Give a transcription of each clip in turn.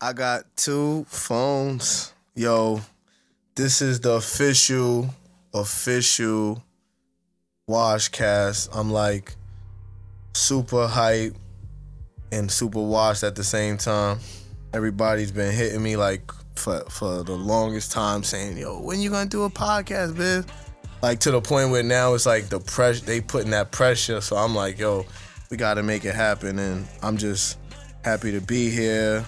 I got two phones. Yo, this is the official, official Washcast. I'm like super hype and super washed at the same time. Everybody's been hitting me like for for the longest time saying, "Yo, when you gonna do a podcast, biz?" Like to the point where now it's like the pressure they putting that pressure. So I'm like, "Yo, we got to make it happen," and I'm just happy to be here.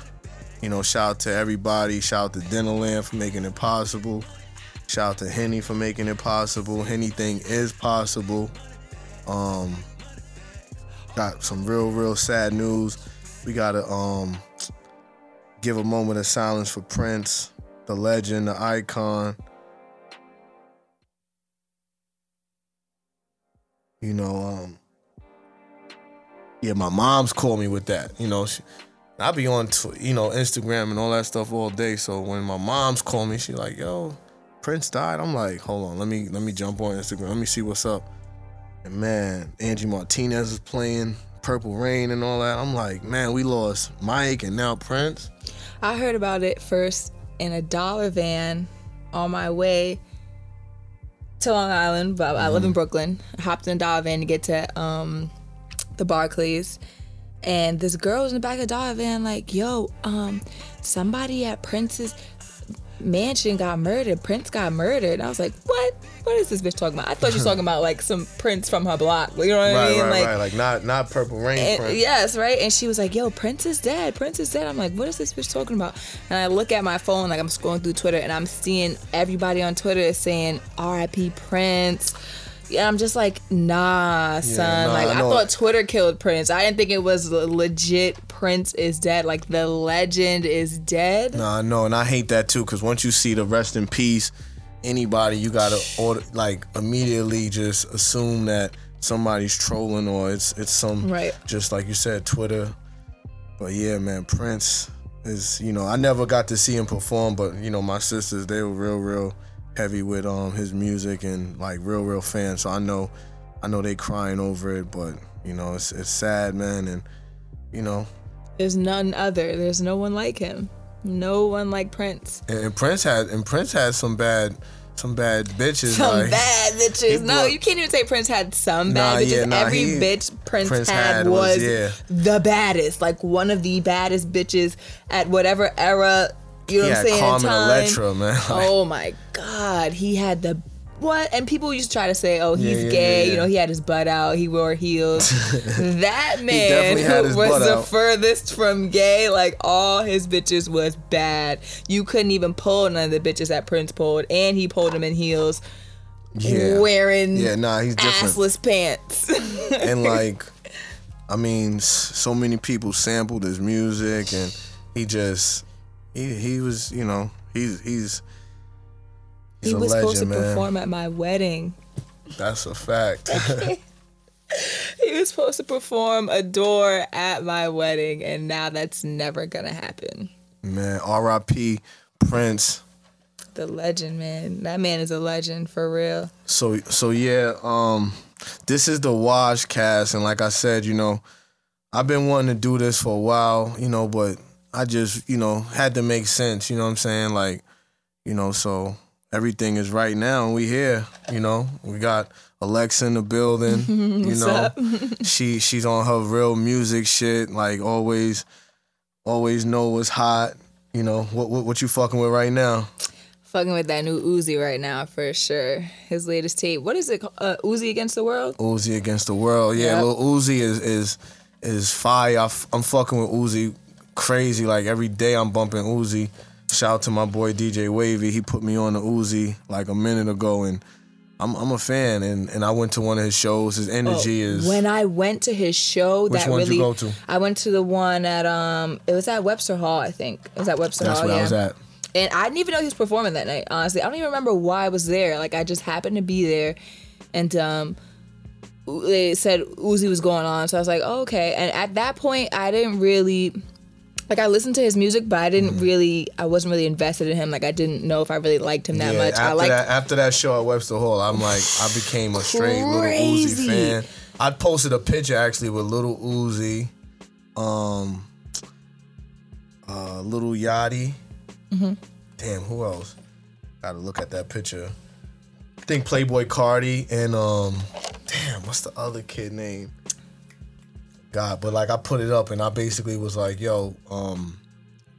You know, shout out to everybody. Shout out to Dinnerland for making it possible. Shout out to Henny for making it possible. Anything is possible. Um, got some real, real sad news. We gotta um give a moment of silence for Prince, the legend, the icon. You know, um, yeah, my mom's called me with that. You know, she, I be on, you know, Instagram and all that stuff all day. So when my mom's call me, she like, "Yo, Prince died." I'm like, "Hold on, let me let me jump on Instagram. Let me see what's up." And man, Angie Martinez is playing Purple Rain and all that. I'm like, man, we lost Mike and now Prince. I heard about it first in a dollar van on my way to Long Island, but I live in Brooklyn. I hopped in a dollar van to get to um, the Barclays. And this girl was in the back of the dollar van, like, yo, um, somebody at Prince's mansion got murdered. Prince got murdered. And I was like, what? What is this bitch talking about? I thought she was talking about like some Prince from her block. You know what I Right, mean? right, like, right. Like not not Purple Rain and- Prince. yes, right. And she was like, "Yo, Prince is dead. Prince is dead." I'm like, "What is this bitch talking about?" And I look at my phone, like I'm scrolling through Twitter, and I'm seeing everybody on Twitter is saying "R.I.P. Prince." Yeah, I'm just like, nah, son. nah, like I I, thought Twitter killed Prince. I didn't think it was legit. Prince is dead. Like the legend is dead. No, I know, and I hate that too. Cause once you see the rest in peace, anybody you gotta order like immediately just assume that somebody's trolling or it's it's some Right. just like you said Twitter. But yeah, man, Prince is you know I never got to see him perform, but you know my sisters they were real real heavy with um his music and like real real fans. So I know I know they crying over it, but you know it's it's sad, man, and you know There's none other. There's no one like him. No one like Prince. And, and Prince had and Prince had some bad some bad bitches. Some like, bad bitches. No, you can't even say Prince had some Nah, bad bitches. yeah, nah, Every he- bitch Prince, Prince had, had was- was, yeah. the baddest. Like one of the baddest bitches at whatever era. You know He what I'm saying? Carmen time. Electra, man. Like, Oh my god, he had the what? And people used to try to say, "Oh, he's Yeah, yeah, gay." yeah. You know, he had his butt out. He wore heels. that man his was the out. furthest from gay. Like all his bitches was bad. You couldn't even pull none of the bitches that Prince pulled, and he pulled them in heels, yeah. wearing Yeah, nah, he's different. assless pants. and like, I mean, so many people sampled his music, and he just he he was you know he's he's he's he was legend, supposed to man. perform at my wedding. That's a fact. He was supposed to perform a door at my wedding, and now that's never gonna happen. man, R.I.P. Prince. The legend, man. That man is a legend for real. So so yeah, um this is the Wash cast and like I said, you know, I've been wanting to do this for a while, you know, but I just, you know, had to make sense, you know what I'm saying? Like, you know, so everything is right now and we here, you know. We got Alexa in the building, you know. she she's on her real music shit, like always always know what's hot, you know. What what, what you fucking with right now? Fucking with that new Uzi right now for sure. His latest tape. What is it? called? Uh, Uzi Against the World. Uzi against the world. Yeah, Yep. Lil Uzi is is is fire. I f- I'm fucking with Uzi crazy. Like every day I'm bumping Uzi. Shout out to my boy DJ Wavy. He put me on the Uzi like a minute ago, and I'm I'm a fan. And and I went to one of his shows. His energy is. Oh, When I went to his show, Which that one did really. you go to? I went to the one at um. It was at Webster Hall, I think. It was at Webster that's Hall. where yeah. I was at. And I didn't even know he was performing that night. Honestly, I don't even remember why I was there. Like I just happened to be there, and um, they said Uzi was going on, so I was like, oh, okay. And at that point, I didn't really. Like I listened to his music, but I didn't Mm-hmm. really, I wasn't really invested in him. Like I didn't know if I really liked him that yeah, much. after I liked that after that show at Webster Hall, I'm like I became a straight Lil Uzi fan. I posted a picture actually with Lil Uzi. Um uh, Lil Yachty. Mm-hmm. Damn, who else? Gotta look at that picture. I think Playboi Carti and um, damn, what's the other kid name? God, but like I put it up and I basically was like, yo, um,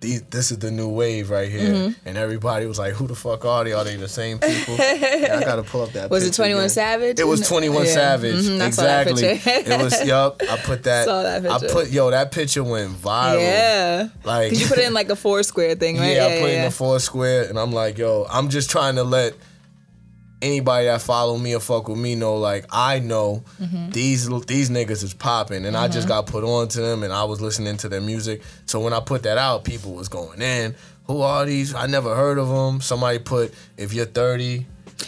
these, this is the new wave right here, Mm-hmm. and everybody was like, who the fuck are they? Are they the same people? yeah, I gotta pull up that. Was it 21 again. Savage? It was Twenty One Yeah. Savage. Mhm, I saw that exactly. it was. Yup. I put that. Saw that I put yo. That picture went viral. Yeah. Like you put it in like a four square thing, right? yeah, I put it in the four square, and I'm like, yo, I'm just trying to let anybody that follow me or fuck with me know, like, I know Mm-hmm. these these niggas is popping, and I just got put on to them, and I was listening to their music. So when I put that out, people was going in. Who are these? I never heard of them. Somebody put, if you're 30.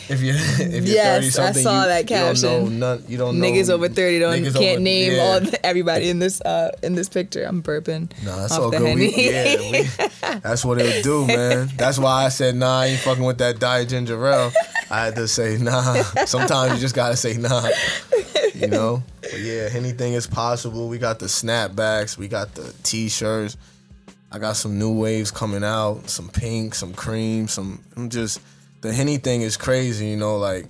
If you're if you're Yes, 30 I saw you, that you don't know caption. none. You don't know Niggas over 30 don't can't over- name yeah. all the, everybody in this uh in this picture. I'm burping. Nah, that's all good. We, yeah, we, that's what it'll do, man. That's why I said nah. I ain't fucking with that diet ginger ale. I had to say nah. Sometimes you just gotta say nah. You know. But yeah, anything is possible. We got the snapbacks. We got the t-shirts. I got some new waves coming out. Some pink, some cream, some. I'm just the henny thing is crazy. You know, like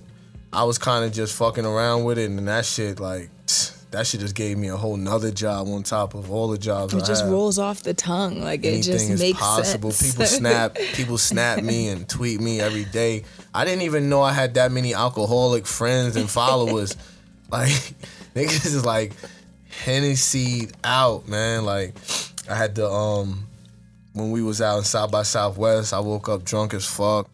I was kind of just fucking around with it, and that shit like. That shit just gave me a whole nother job on top of all the jobs It I just have rolls off the tongue. Like it anything just is makes possible. sense. People snap, people snap me and tweet me every day. I didn't even know I had that many alcoholic friends and followers. like niggas is like Hennessy out, man. Like I had to um when we was out in South by Southwest, I woke up drunk as fuck.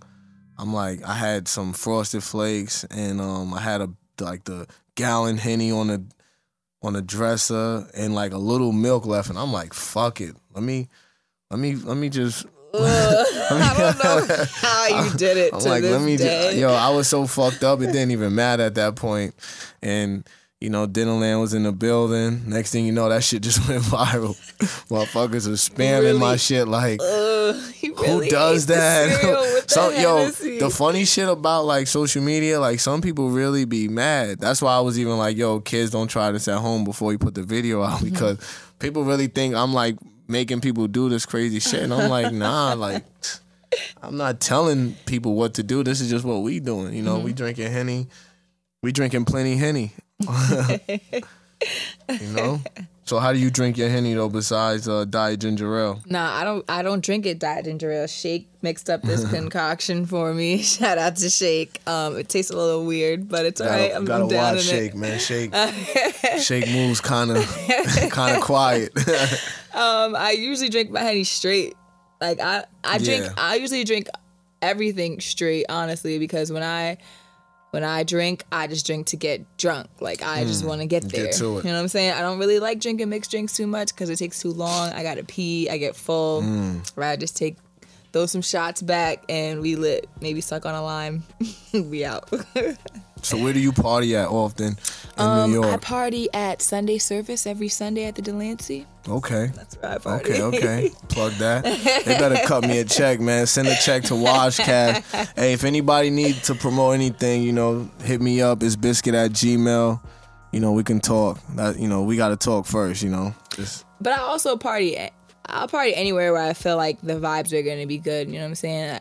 I'm like, I had some frosted flakes and um I had a like the gallon henny on the on the dresser and like a little milk left and I'm like, fuck it. Let me let me let me just I don't know how you did it I'm to like, this let me day. just, yo, I was so fucked up, it didn't even matter at that. And, you know, Dinnerland was in the building. Next thing you know, that shit just went viral. Motherfuckers are spamming my shit like, Ugh, he who does that? with the yo, Hennessy. the funny shit about like social media, like some people really be mad. That's why I was even like, yo, kids don't try this at home before you put the video out Mm-hmm. because people really think I'm like making people do this crazy shit. And I'm like, nah, like I'm not telling people what to do. This is just what we doing. You know, Mm-hmm. we drinking henny. We drinking plenty henny. you know? So how do you drink your henny though besides uh, diet ginger ale? Nah, I don't. I don't drink it diet ginger ale. Shake mixed up this concoction for me. Shout out to Shake. Um, it tastes a little weird, but it's Gotta, alright. I'm, gotta I'm down watch in Shake, it. man. Shake, Shake moves kind of, kind of quiet. Um, I usually drink my honey straight. Like I, I drink. Yeah. I usually drink everything straight, honestly, because when I, when I drink, I just drink to get drunk. Like I just want to get Hmm. Get there. to it. You know what I'm saying? I don't really like drinking mixed drinks too much because it takes too long. I gotta pee. I get full. Hmm. Right? I just take. Throw some shots back and we lit. Maybe suck on a lime. we out. so where do you party at often in um, New York? I party at Sunday service every Sunday at the Delancey. okay. That's where I party. Okay, okay. Plug that. They better cut me a check, man. Send a check to Washcast. hey, if anybody needs to promote anything, you know, hit me up. It's bizkit at Gmail. You know, we can talk. That you know, we gotta talk first, you know. Just But I also party. I'll party anywhere where I feel like the vibes are gonna be good. You know what I'm saying?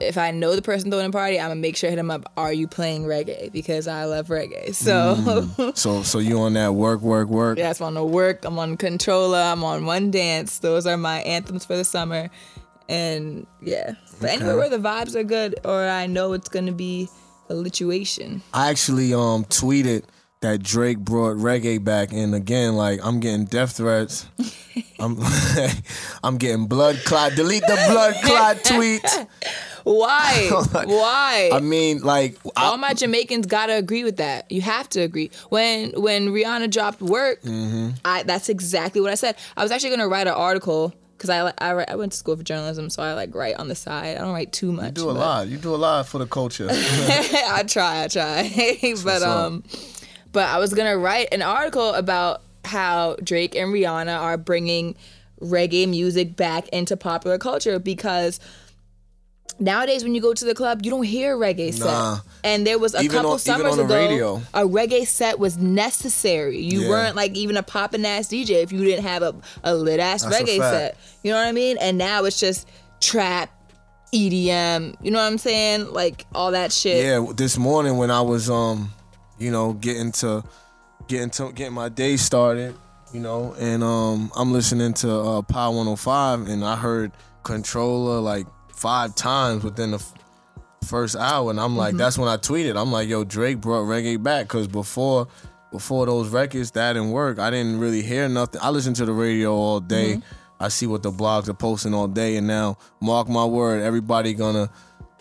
If I know the person throwing a party, I'm gonna make sure I hit them up. Are you playing reggae? Because I love reggae. So so so you on that work, work, work. yeah, I'm on the work. I'm on Controlla. I'm on one dance. Those are my anthems for the summer. And yeah, but anywhere where the vibes are good, or I know it's gonna be a lituation. I actually um tweeted that Drake brought reggae back, and again, like I'm getting death threats. I'm I'm getting blood clot. Delete the blood clot tweet. Why? Why? I mean, like I, all my Jamaicans gotta agree with that. You have to agree. When when Rihanna dropped work, Mm-hmm. I that's exactly what I said. I was actually gonna write an article because I, I I went to school for journalism, so I like write on the side. I don't write too much. you do a lot. You do a lot for the culture. I try, I try. but um. up. But I was gonna write an article about how Drake and Rihanna are bringing reggae music back into popular culture because nowadays when you go to the club, you don't hear a reggae Nah. set. And there was a Even couple on- summers ago, radio. a reggae set was necessary. You Yeah. weren't like even a poppin' ass DJ if you didn't have a, a lit ass That's reggae set. You know what I mean? And now it's just trap, EDM. You know what I'm saying? Like all that shit. Yeah, this morning when I was um, you know, getting to getting to getting my day started, you know, and um I'm listening to uh Power 105 and I heard Controlla like five times within the f- first hour and I'm like that's when I tweeted. I'm like, yo, Drake brought reggae back cuz before before those records that didn't work, I didn't really hear nothing. I listen to the radio all day. I see what the blogs are posting all day and now mark my word, everybody gonna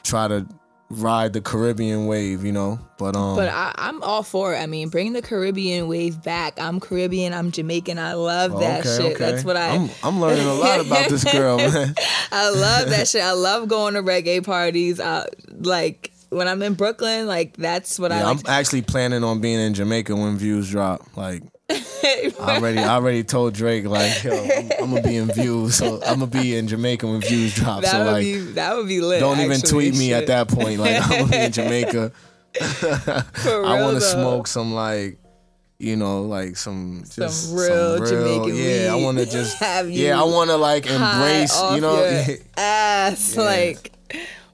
try to ride the Caribbean wave, you know. But um, But I, I'm all for it. I mean, bring the Caribbean wave back. I'm Caribbean. I'm Jamaican. I love that okay, shit. okay. That's what I. I'm, I'm learning a lot about this girl, man. I love that shit. I love going to reggae parties. I, like when I'm in Brooklyn, like that's what I like. I'm actually planning on being in Jamaica when views drop. Like, I already, I already told Drake, like, yo, I'm, I'm gonna be in views, so I'm gonna be in Jamaica when views drop. that so would like, be that would be lit. don't even actually. tweet me at that point. Like, I'm gonna be in Jamaica. For I want to smoke some like, you know, like some just real Jamaican Yeah, I want to just. Have yeah, I want to like embrace. You know, ass Yeah. like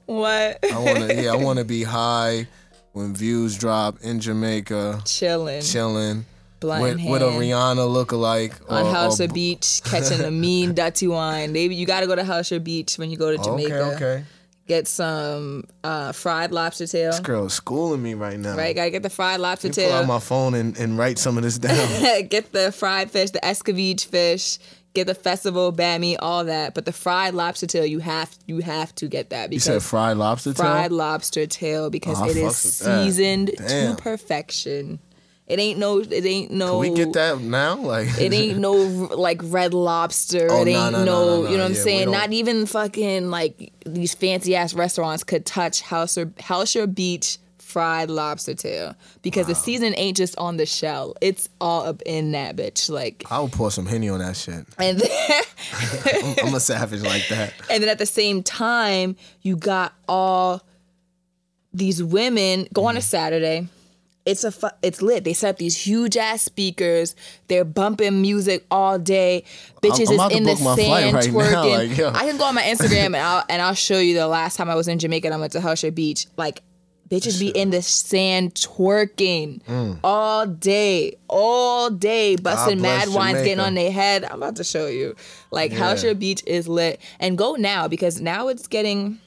what? I want to. Yeah, I want to be high when views drop in Jamaica, chilling, chilling blunt with, with a Rihanna lookalike on or- Hellshire or- Beach, catching a mean dirty wine. Maybe you got to go to Hellshire Beach when you go to Jamaica. Okay, okay. Get some uh, fried lobster tail. This girl is schooling me right now. Right, gotta get the fried lobster tail. Pull out my phone and, and write some of this down. get the fried fish, the escovitch fish. Get the festival bammy, all that. But the fried lobster tail, you have you have to get that Because You said fried lobster tail? fried lobster tail because Oh, it is fucks with that. seasoned to perfection. It ain't no. It ain't no. Can we get that now? Like It ain't no like red lobster. Oh, it no, ain't no, no, no, no, you know what I'm Yeah, saying? don't- even fucking like these fancy ass restaurants could touch Hellshire Hellshire Beach fried lobster tail because the season ain't just on the shell. It's all up in that bitch. Like I would pour some henny on that shit. and then, I'm, I'm a savage like that. and then at the same time, you got all these women go Mm-hmm. on a Saturday. It's a fu- it's lit. They set up these huge ass speakers. They're bumping music all day. Bitches I'm about is in the book my flight sand right now, twerking. like, yo. I can go on my Instagram and I'll and I'll show you the last time I was in Jamaica and I went to Hellshire Beach. Like bitches be in the sand twerking Mm. all day, all day, busting mad wines, getting on their head. I'm about to show you. Like Yeah. Hellshire Beach is lit. And go now because now it's getting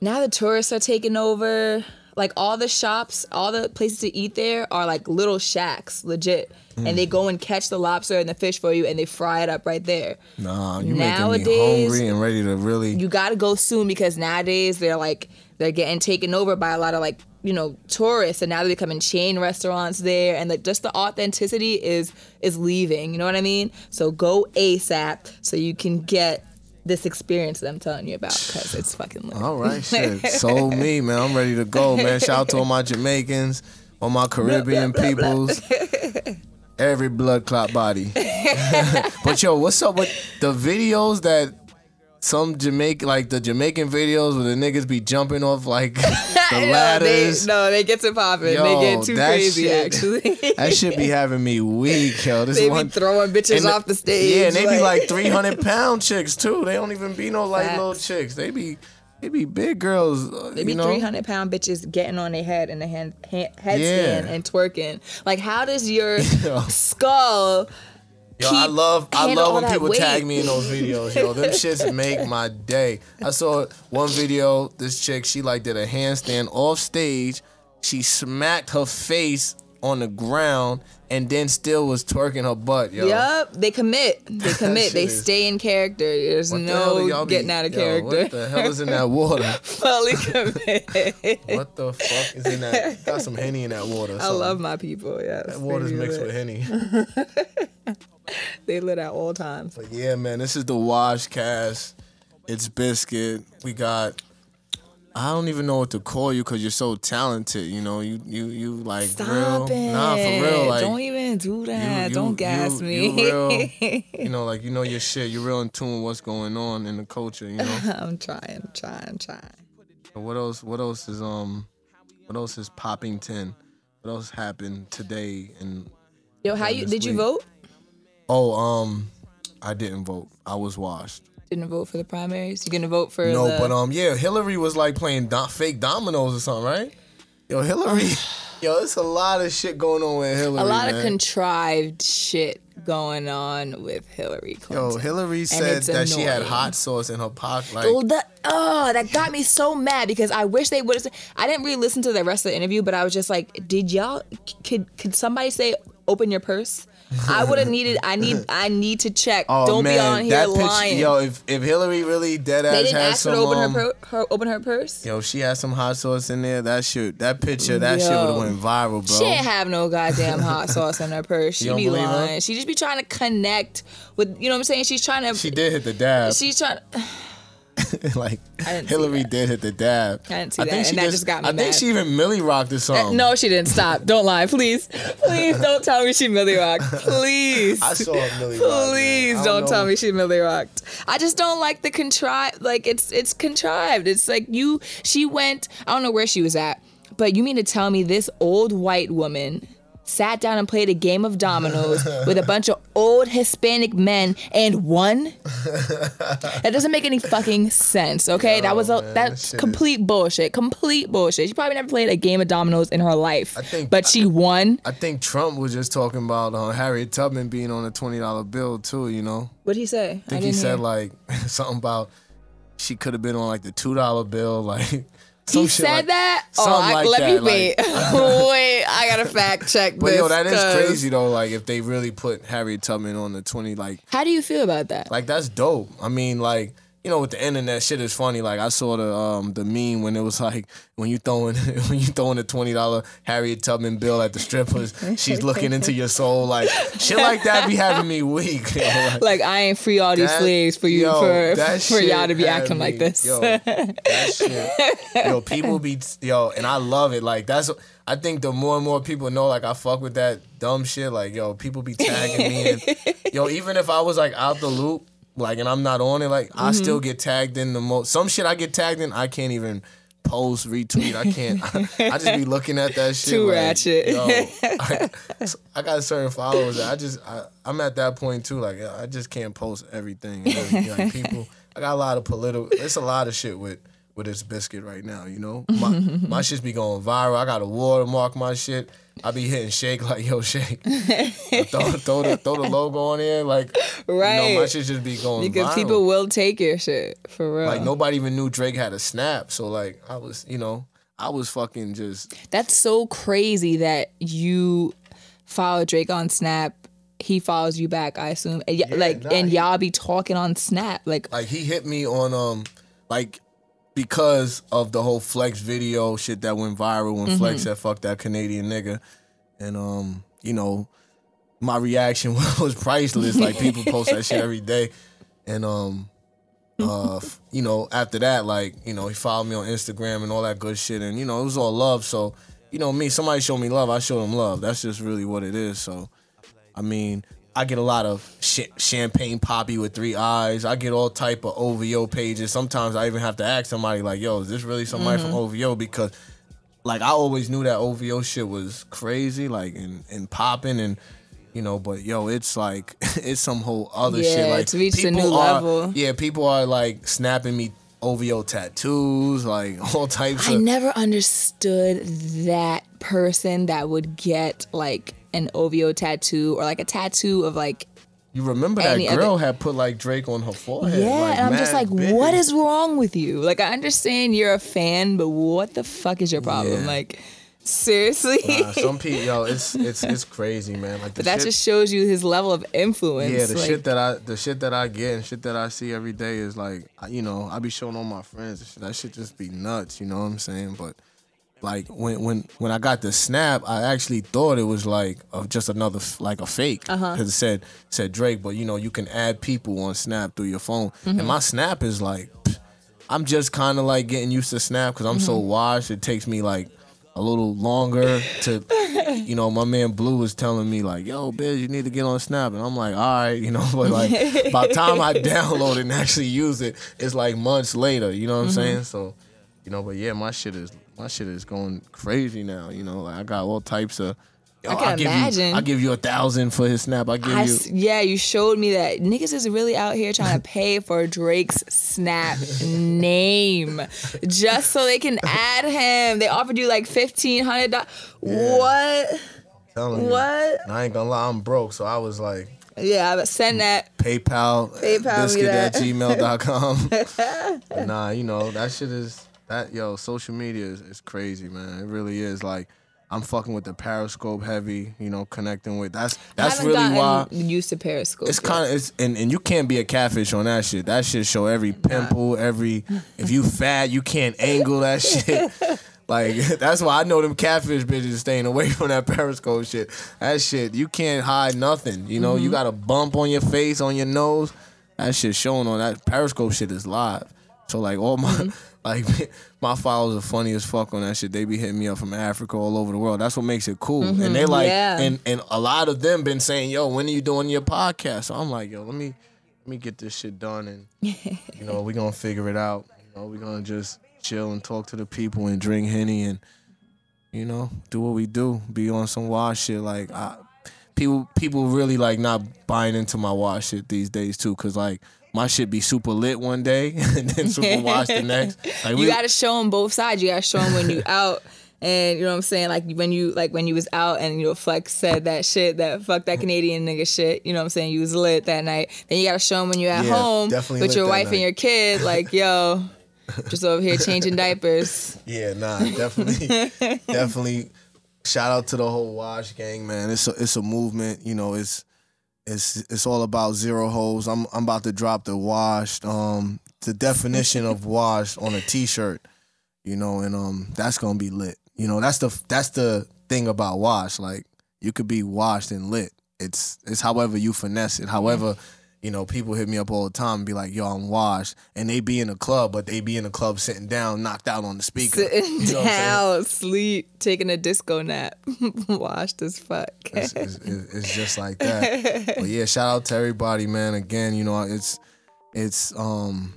now the tourists are taking over. Like all the shops, all the places to eat there are like little shacks, legit. And Mm. they go and catch the lobster and the fish for you and they fry it up right there. Nah, you making me hungry and ready to really. You gotta go soon because nowadays they're like they're getting taken over by a lot of like, you know, tourists and now they're becoming chain restaurants there and like just the authenticity is is leaving. You know what I mean? So go ASAP so you can get this experience that I'm telling you about because it's fucking lit. All right, shit. Sold me, man. I'm ready to go, man. Shout out to all my Jamaicans, all my Caribbean peoples, every blood clot body. but yo, what's up with the videos that some Jamaican, like the Jamaican videos where the niggas be jumping off like the know, ladders? They, no, they get to popping. Yo, they get too that crazy, shit- actually. That should be having me weak, yo. This they one be throwing bitches the- off the stage. Yeah, and they be like 300 pound chicks too. They don't even be no light Facts. little chicks. They be they be big girls. uh, They be 300 pound bitches getting on their head in a hand, hand, headstand Yeah. and twerking. Like, how does your Yo. skull Yo, I love I love when people weight? tag me in those videos. Yo, them shits make my day. I saw one video. This chick, she like did a handstand off stage. She smacked her face on the ground and then still was twerking her butt. Yo, Yup, they commit. They commit. they stay in character. There's What the no be- getting out of yo, character. What the hell is in that water? Fully commit. What the fuck is in that? Got some henny in that water. I love my people. Yes, that water's mixed lit. with henny. They lit at all times. But yeah, man, this is the Wash Cast. It's Bizkit. We got I don't even know what to call you because you're so talented. You know, you you you like Stop real. it. Nah, for real. Like don't even do that. you- don't gas you- me. You real. you know, like you know your shit. You're real in tune with what's going on in the culture. You know. I'm trying, trying, trying. what else? What else is um? What else is popping ten? What else happened today? And Yo, how you did you vote? oh um, I didn't vote. I was washed. Didn't vote for the primaries. You're gonna vote for No, the? but um, yeah, Hillary was like playing do- fake dominoes or something, right? Yo, Hillary, yo, it's a lot of shit going on with Hillary. a lot man. of contrived shit going on with Hillary Clinton. Yo, Hillary said that she had hot sauce in her pocket. Like, Oh, the, oh, that got me so mad because I wish they would have. I didn't really listen to the rest of the interview, but I was just like, did y'all? Could could somebody say open your purse? I would have needed. I need. I need to check. oh Don't man, be on here that picture, lying. yo, if if Hillary really dead ass didn't had ask her some, to open um, her, per, her open her purse. yo, she had some hot sauce in there. That shit, that picture, that shit would have went viral, bro. She ain't have no goddamn hot sauce in her purse. She be believe her? lying. She just be trying to connect with. You know what I'm saying? She's trying to. She did hit the dab. She's trying. like Hillary did hit the dab. I didn't see that, think and she that just got me I think she even Millie rocked or something. No, she didn't. Stop. Don't lie, please. Please don't tell me she Millie rocked. Please. I saw a Millie rock. man. Please don't, tell me she Millie rocked. I just don't like the contrived. Like it's it's contrived. It's like you. She went. I don't know where she was at, but you mean to tell me this old white woman sat down and played a game of dominoes with a bunch of old Hispanic men and won? that doesn't make any fucking sense. Okay, that was a man, that's complete bullshit. Complete bullshit. She probably never played a game of dominoes in her life. I think- but she won. I think Trump was just talking about uh, Harriet Tubman being on a twenty dollar bill too. You know, What'd he say? I think he said like something about she could have been on like the two dollar bill, like. He said like- that? Oh, I, like let me that, wait. like- wait, I gotta fact check But this. yo, that is crazy though. Like if they really put Harriet Tubman on the twenty, like How do you feel about that? like that's dope. I mean, like you know, with the internet, shit is funny. Like I saw the um the meme when it was like when you throwing when you throwing a twenty dollar Harriet Tubman bill at the strippers, she's looking into your soul. Like shit like that be having me weak. yo, like, Like I ain't free all these That- slaves for you yo, for for y'all to be acting like this. Yo, that shit. Yo, people be yo, and I love it. Like that's I think the more and more people know, like I fuck with that dumb shit. Like yo, people be tagging me, and yo, even if I was like out the loop, like and I'm not on it, like I Mm-hmm. still get tagged in the most. Some shit I get tagged in, I can't even post retweet. I can't. I, just be looking at that shit. Too like, ratchet. Yo, I, I got certain followers. That I just I, I'm at that point too. Like I just can't post everything. Like, people, I got a lot of political. It's a lot of shit with with this Bizkit right now. You know, my my shit's be going viral. I got a watermark my shit. I be hitting shake like yo shake. throw, throw the throw the logo on there like You know, my Right. shit just be going because viral. people will take your shit for real. like nobody even knew Drake had a snap. So like I was, you know, I was fucking just That's so crazy that you follow Drake on Snap. He follows you back, I assume. And y- like, nah, and y'all be talking on Snap. Like, like he hit me on um like because of the whole Flex video shit that went viral when Flex said fuck that Canadian nigga. And um, you know, my reaction was priceless. Like people post that shit every day. And um uh you know, after that, like, you know, he followed me on Instagram and all that good shit. And, you know, it was all love. So, you know, me, somebody showed me love, I showed them love. That's just really what it is. So I mean, I get a lot of sh- Champagne Papi with three eyes. I get all type of OVO pages. Sometimes I even have to ask somebody like, "Yo, is this really somebody from mm-hmm. OVO?" Because like I always knew that OVO shit was crazy, like and and popping and. You know, but yo, it's like it's some whole other shit. Like it's reached a new are- level. Yeah, people are like snapping me OVO tattoos, like all types I of. never understood that person that would get like an OVO tattoo or like a tattoo of like You remember that any other- girl had put like Drake on her forehead? yeah, like, and I'm just like, big. what is wrong with you? Like, I understand you're a fan, but what the fuck is your problem? Yeah. Like, seriously. Nah, some people, yo, it's it's it's crazy, man. Like, but that shit, just shows you his level of influence. yeah, the like, shit that I, the shit that I get and shit that I see every day is like, you know, I be showing all my friends. That shit just be nuts, you know what I'm saying? But like when when when I got the snap, I actually thought it was like of just another like a fake because Uh-huh. it said said Drake, but you know you can add people on Snap through your phone, Mm-hmm. and my Snap is like. pff, I'm just kind of like getting used to Snap because I'm so Mm-hmm. washed. It takes me like a little longer to, you know. My man Blue was telling me like, "Yo, Biz, you need to get on Snap," and I'm like, "All right," you know. But like, by the time I download it and actually use it, it's like months later. You know what I'm Mm-hmm. saying? So, you know. But yeah, my shit is my shit is going crazy now. You know, like I got all types of. Yo, I can I'll give imagine. You, I give you a thousand for his snap. I give I you. yeah, you showed me that niggas is really out here trying to pay for Drake's Snap name just so they can add him. They offered you like fifteen hundred dollars. What? telling. What? And I ain't gonna lie, I'm broke, so I was like, Yeah, but send that. PayPal, PayPal me bizkit at that. gmail.com. But nah, you know, that shit is that yo, social media is, is crazy, man. It really is. Like I'm fucking with the Periscope heavy, you know, connecting with that's that's really why used to Periscope. it's kind of it's and, and you can't be a catfish on that shit. That shit show every pimple, every if you fat, you can't angle that shit. Like that's why I know them catfish bitches staying away from that periscope shit. That shit you can't hide nothing. You know you mm-hmm. got a bump on your face, on your nose. That shit showing on that periscope shit is live. So like all my mm-hmm. like my followers are funny as fuck on that shit. They be hitting me up from Africa all over the world. That's what makes it cool. And they mm-hmm. like yeah. and and a lot of them been saying, "Yo, when are you doing your podcast?" So I'm like, "Yo, let me let me get this shit done and you know, we going to figure it out. You know, we going to just chill and talk to the people and drink henny and you know, do what we do. Be on some wild shit like I people people really like not buying into my wash shit these days too cuz like my shit be super lit one day and then super wash the next. Like you we, gotta show them both sides. You gotta show them when you out. And you know what I'm saying? Like when you like when you was out and you know Flex said that shit, that fuck that Canadian nigga shit. You know what I'm saying? You was lit that night. Then you gotta show them when you're at Yeah, home with your wife night. and your kid. Like yo, just over here changing diapers. Yeah, nah, definitely, definitely. Shout out to the whole Wash gang, man. It's a it's a movement. You know, it's it's it's all about zero holes. I'm I'm about to drop the washed, um, the definition of washed on a T-shirt. You know, and um, that's gonna be lit. You know, that's the that's the thing about wash. Like you could be washed and lit. It's it's however you finesse it. However, you know, people hit me up all the time and be like, "Yo, I'm washed," and they be in a club, but they be in a club sitting down, knocked out on the speaker. Sitting You know what I'm saying? down, sleep, taking a disco nap. Washed as fuck. It's, it's, it's just like that. But yeah, shout out to everybody, man. Again, you know, it's it's um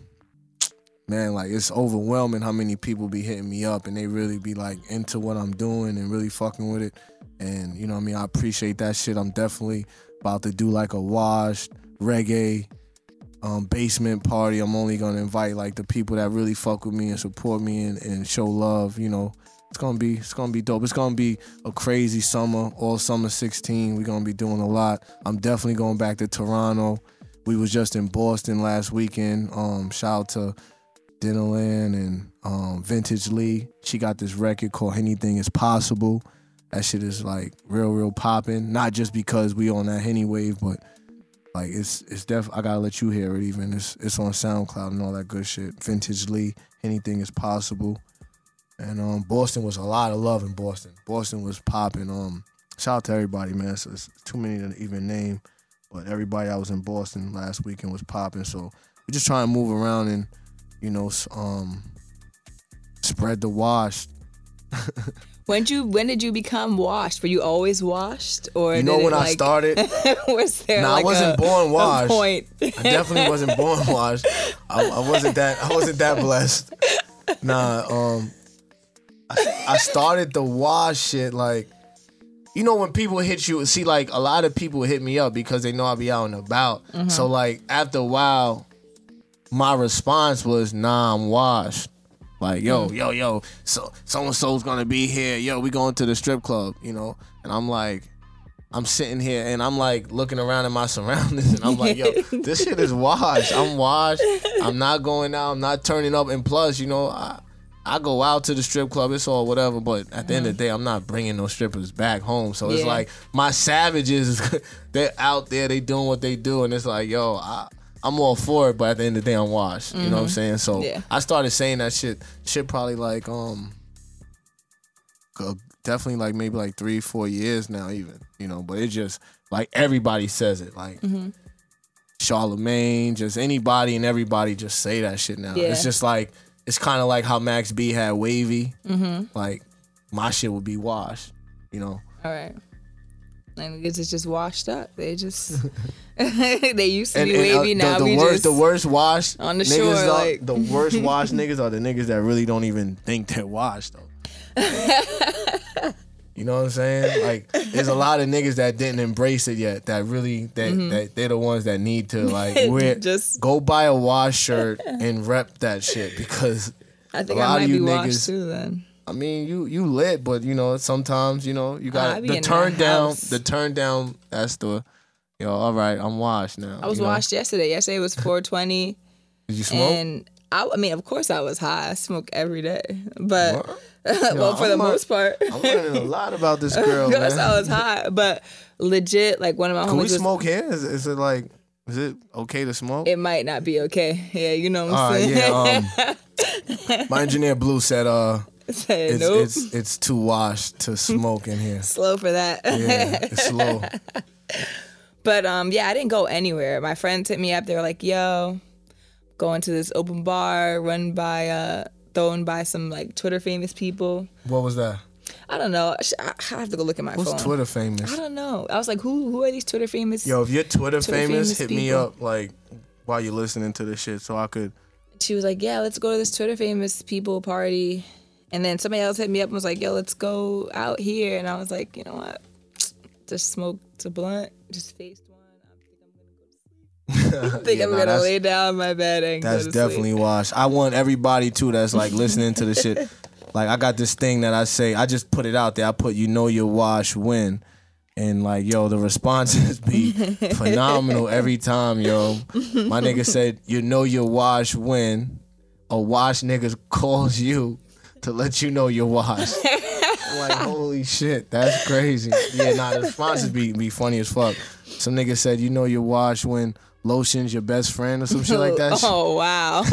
man, like it's overwhelming how many people be hitting me up and they really be like into what I'm doing and really fucking with it. And you know what I mean, I appreciate that shit. I'm definitely about to do like a washed reggae um, basement party. I'm only gonna invite like the people that really fuck with me and support me and, and show love, you know. It's gonna be it's gonna be dope. It's gonna be a crazy summer, all summer 16. We're gonna be doing a lot. I'm definitely going back to Toronto. We was just in Boston last weekend. Um, shout out to Dinnerland and um, Vintage Lee. She got this record called Anything Is Possible. That shit is like real, real popping. Not just because we on that Henny wave, but like it's it's def. I gotta let you hear it. Even it's it's on SoundCloud and all that good shit. Vintage Lee. Anything is possible. And um, Boston was a lot of love in Boston. Boston was popping. Um, shout out to everybody, man. So it's too many to even name, but everybody I was in Boston last weekend was popping. So we're just trying to move around and you know um spread the wash. When did you when did you become washed? Were you always washed, or You know when it, I started, was there Nah, I wasn't a, born washed. point? I definitely wasn't born washed. I, I wasn't that. I wasn't that blessed. Nah. Um. I, I started the wash shit like, you know, when people hit you. See, like a lot of people hit me up because they know I be out and about. So like after a while, my response was, "Nah, I'm washed." Like, yo, mm. yo, yo, so so and so's gonna be here. Yo, we going to the strip club, you know? And I'm like, I'm sitting here and I'm like looking around at my surroundings and I'm like, yo, this shit is washed. I'm washed. I'm not going out. I'm not turning up. And plus, you know, I, I go out to the strip club. It's all whatever. But at the end of the mm. day, I'm not bringing no strippers back home. So it's like my savages, they're out there. They doing what they do. And it's like, yo, I, I'm all for it. But at the end of the day, I'm washed. You know what I'm saying? So Yeah. I started saying that shit. Shit probably like um go- definitely like maybe like three, four years now, even you know. But it just like everybody says it, like Charlemagne, just anybody and everybody just say that shit now. Yeah. It's just like it's kind of like how Max B had wavy. Mm-hmm. Like my shit would be washed. You know. All right. And niggas is just washed up. They just they used to be uh, wavy. now the, the we worst, just the worst wash on the shore, are- like- the worst wash niggas are the niggas that really don't even think they're washed though. you know what I'm saying? Like, there's a lot of niggas that didn't embrace it yet. That really that, that they're the ones that need to like wear Mm-hmm. Just- go buy a wash shirt and rep that shit because I think a lot I of might be you washed niggas- too then. I mean, you you lit, but you know sometimes you know you got be the turn down. house. The turn down. That's the yo. All right, I'm washed now. I was you know? washed yesterday. Yesterday was 420, Did you smoke? and I, I mean, of course, I was high. I smoke every day, but What? well, for the I'm a- most part, I'm learning a lot about this girl, of course, man. I was high. But legit, like one of my Can we homies was. smoke here? Is, is it like, is it okay to smoke? It might not be okay. Yeah, you know what I'm saying. yeah. Um, my engineer Blue said, uh, Said, it's nope. it's it's too washed to smoke in here. slow for that. Yeah, it's slow. But um, yeah, I didn't go anywhere. My friends hit me up. They were like, "Yo, going to this open bar run by uh, thrown by some like Twitter famous people." What was that? I don't know. I have to go look at my Who's phone. Twitter famous? I don't know. I was like, "Who? Who are these Twitter famous?" Yo, if you're Twitter, Twitter famous, famous hit me up like while you're listening to this shit, so I could. She was like, "Yeah, let's go to this Twitter famous people party." And then somebody else hit me up and was like, "Yo, let's go out here." And I was like, "You know what? Just smoked a blunt, just faced one. I think I'm gonna go to sleep. I think Yeah, I'm nah, gonna lay down in my bed and That's go to sleep. definitely washed. I want everybody too that's like listening to the shit. Like I got this thing that I say. I just put it out there. I put you know your wash win. And like, yo, the responses be phenomenal every time, yo. My nigga said, you know your wash win. A wash nigga calls you to let you know you're washed. Like, holy shit, that's crazy. Yeah, nah, the responses be be funny as fuck. Some nigga said, you know you're washed when lotion's your best friend or some shit like that. Oh wow,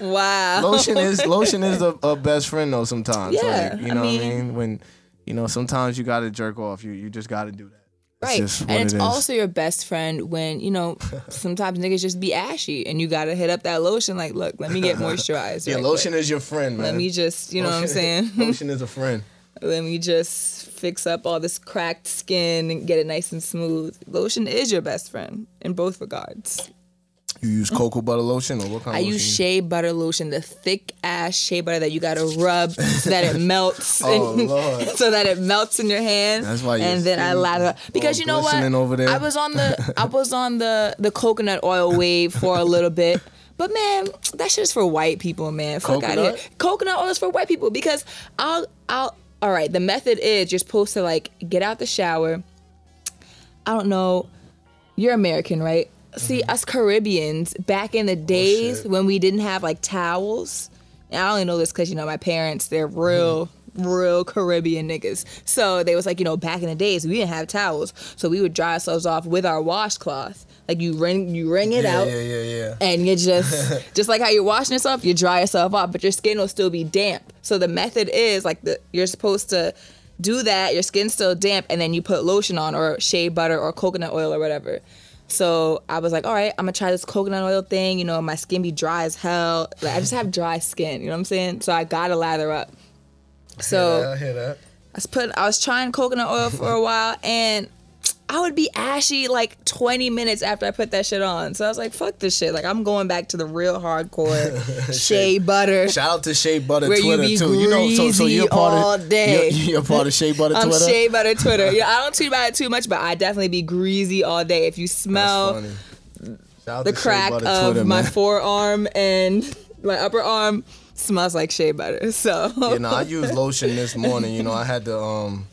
wow. lotion is lotion is a, a best friend though sometimes. Yeah, like, you I know what I mean- mean? When you know sometimes you gotta jerk off. You you just gotta do that. It's right, what and it's it also your best friend when you know sometimes niggas just be ashy and you gotta hit up that lotion. Like, look, let me get moisturized. yeah, right lotion quick. is your friend, man. Let me just, you know what I'm saying? lotion is a friend. Let me just fix up all this cracked skin and get it nice and smooth. Lotion is your best friend in both regards. You use mm. cocoa butter lotion or what kind? I of use shea butter lotion, the thick ass shea butter that you gotta rub so that it melts. Oh, and- Lord. so that it melts in your hand. That's why And then I lather because you know what? I was on the I was on the the coconut oil wave for a little bit. But man, that shit is for white people, man. Fuck out of Coconut? here. Coconut oil is for white people because I'll I'll all right, the method is you're supposed to like get out the shower. I don't know. You're American, right? See, mm-hmm. us Caribbeans back in the oh, days shit. when we didn't have like towels, I only know this because you know my parents, they're mm-hmm. real, real Caribbean niggas. So they was like, you know, back in the days we didn't have towels, so we would dry ourselves off with our washcloth. Like you wring, you wring it yeah, out, yeah, yeah, yeah. and you just just like how you're washing yourself, you dry yourself off, but your skin will still be damp. So the method is like the you're supposed to do that, your skin's still damp, and then you put lotion on or shea butter or coconut oil or whatever. So I was like, all right, I'm gonna try this coconut oil thing. You know, my skin be dry as hell. Like I just have dry skin. You know what I'm saying? So I gotta lather up. So I hear that. I was put I was trying coconut oil for a while and I would be ashy like 20 minutes after I put that shit on. So I was like, fuck this shit. Like I'm going back to the real hardcore shea butter. Shout out to Shea Butter Where you Twitter be too. You know, so so you're part all of day. You're, you're part of Shea Butter I'm Twitter. shea butter Twitter. Yeah, I don't tweet about it too much, but I definitely be greasy all day. If you smell funny. Shout out the crack of Twitter, my forearm and my upper arm, smells like shea butter. So You know, I used lotion this morning. You know, I had to um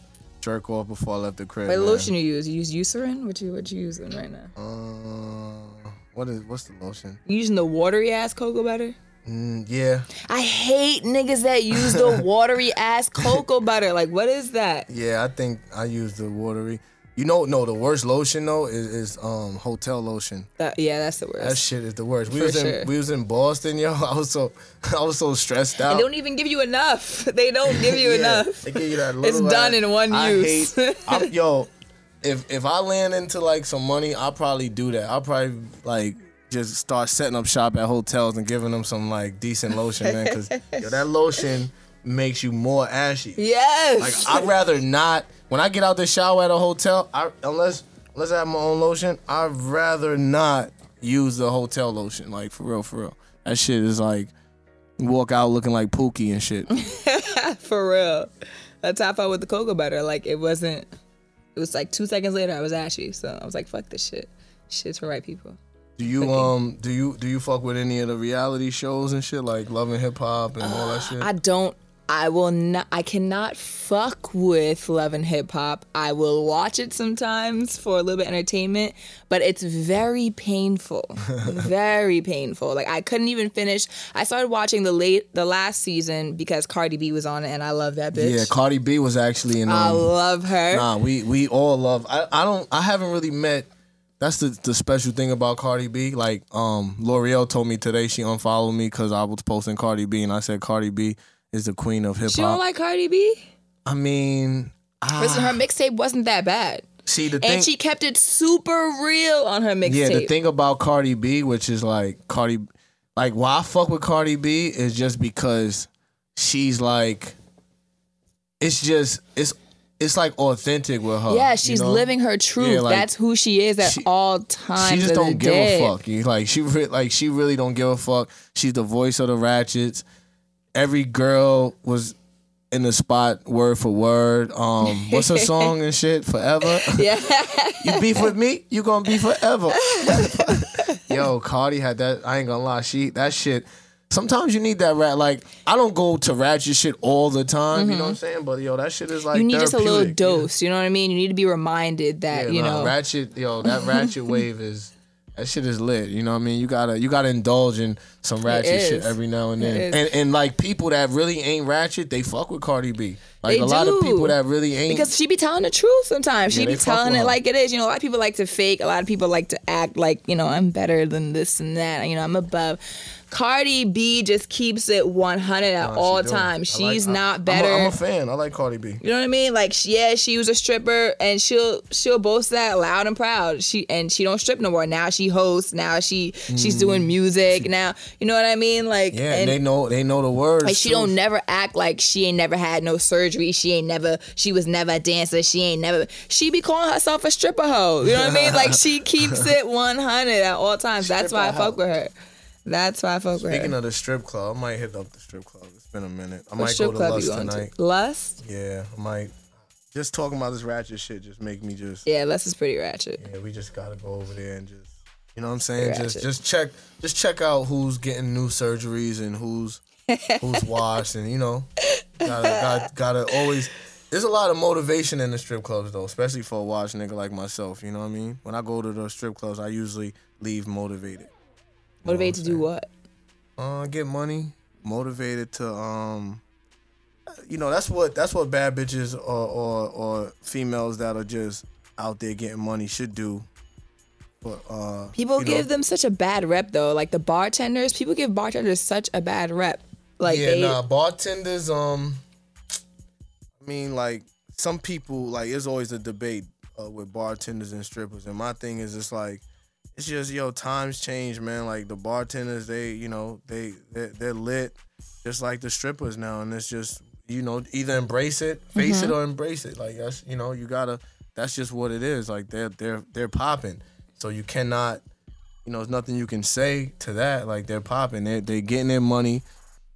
jerk off before I left the crib. what man. lotion you use? You use Eucerin? What you what you using right now? Uh, what is what's the lotion? You using the watery ass cocoa butter? Mm, yeah, I hate niggas that use the watery ass cocoa butter. Like, what is that? yeah. I think I use the watery. You know, no, the worst lotion though is, is um hotel lotion. That- yeah, that's the worst. That shit is the worst. We For was in sure. we was in Boston, yo. I was so I was so stressed out. they don't even give you enough. They don't give you Yeah, enough. They give you that little. It's little done in one I use. hate- I'm, yo, if if I land into like some money, I'll probably do that. I'll probably like just start setting up shop at hotels and giving them some like decent lotion, man. Because yo, that lotion makes you more ashy. Yes. Like I'd rather not. When I get out the shower at a hotel, I unless unless I have my own lotion, I'd rather not use the hotel lotion. Like for real, for real. That shit is like walk out looking like Pookie and shit. For real. That's how I felt with the cocoa butter. Like it wasn't. It was like two seconds later I was ashy. So I was like, fuck this shit. Shit's for white people. Do you um do you do you fuck with any of the reality shows and shit like Love and Hip Hop and all that shit? I don't. I will not. I cannot fuck with Love and Hip Hop. I will watch it sometimes for a little bit of entertainment, but it's very painful. very painful. Like I couldn't even finish. I started watching the late, the last season because Cardi B was on it, and I love that bitch. yeah, Cardi B was actually in. Um, I love her. Nah, we we all love. I I don't. I haven't really met. That's the the special thing about Cardi B. Like um, L'Oreal told me today she unfollowed me because I was posting Cardi B and I said Cardi B is the queen of hip hop. She don't like Cardi B. I mean, Listen, ah, her mixtape wasn't that bad, see the thing. and she kept it super real on her mixtape. Yeah, the thing about Cardi B, which is like Cardi, like why I fuck with Cardi B is just because she's like, it's just it's it's like authentic with her. Yeah, you she's know? living her truth. Yeah, like, That's who she is at she- all times. She just of don't the give day. a fuck. You- Like she re- like she really don't give a fuck. She's the voice of the Ratchets. Every girl was in the spot word for word. Um, what's her song and shit? Forever. Yeah, You beef with me, you gonna be forever. Yo, Cardi had that. I ain't gonna lie, she that shit. Sometimes you need that rat. Like I don't go to ratchet shit all the time. You know what I'm saying? But yo, that shit is like Mm-hmm. you need just a little dose. You know what I mean? You need to be reminded that Yeah, you nah, know. ratchet. Yo, that ratchet wave is. That shit is lit, you know what I mean? You gotta you gotta indulge in some ratchet shit every now and then. And and like people that really ain't ratchet, they fuck with Cardi B. Like They a lot of people that really ain't because she be telling the truth sometimes. She Yeah, be telling it her. like it is. You know, a lot of people like to fake. A lot of people like to act like, you know, I'm better than this and that. You know, I'm above. Cardi B just keeps it 100 at Nah, all times. Like- She's I- not I'm a- better. I'm a, fan. I like Cardi B. You know what I mean? Like, she- yeah, she was a stripper, and she'll she'll boast that loud and proud. She and she don't strip no more. Now she hosts. Now she she's doing music. Now you know what I mean? Like, Mm. Yeah, and, they know they know the words. like she too. don't never act like she ain't never had no surgery. She ain't never. She was never a dancer. She ain't never. She be calling herself a stripper hoe. You know what I mean? Like she keeps it 100 at all times. That's why I fuck with her. That's why I fuck with Speaking of the strip club, I might hit up the strip club. It's been a minute. I What might strip go to club you Lust tonight. to? Lust? Yeah, I might. Just talking about this ratchet shit just make me just. Yeah, Lust is pretty ratchet. Yeah, we just gotta go over there and just. You know what I'm saying? Ratchet. Just just check just check out who's getting new surgeries and who's who's washed and you know gotta gotta, gotta always. There's a lot of motivation in the strip clubs though, especially for a watch nigga like myself. You know what I mean? When I go to the strip clubs, I usually leave motivated. Motivated to do what? uh get money motivated to um you know that's what that's what bad bitches or or, or females that are just out there getting money should do but uh People you know, give them such a bad rep though. Like the bartenders, people give bartenders such a bad rep. Like yeah they, nah bartenders um i mean like some people like there's always a debate uh, with bartenders and strippers and my thing is it's like it's just yo times change man. Like the bartenders they you know they they're, they're lit just like the strippers now. And it's just you know either embrace it face Mm-hmm. it or embrace it. Like that's you know you gotta that's just what it is. Like they're they're they're popping. So you cannot you know there's nothing you can say to that. Like they're popping. They're, they're getting their money.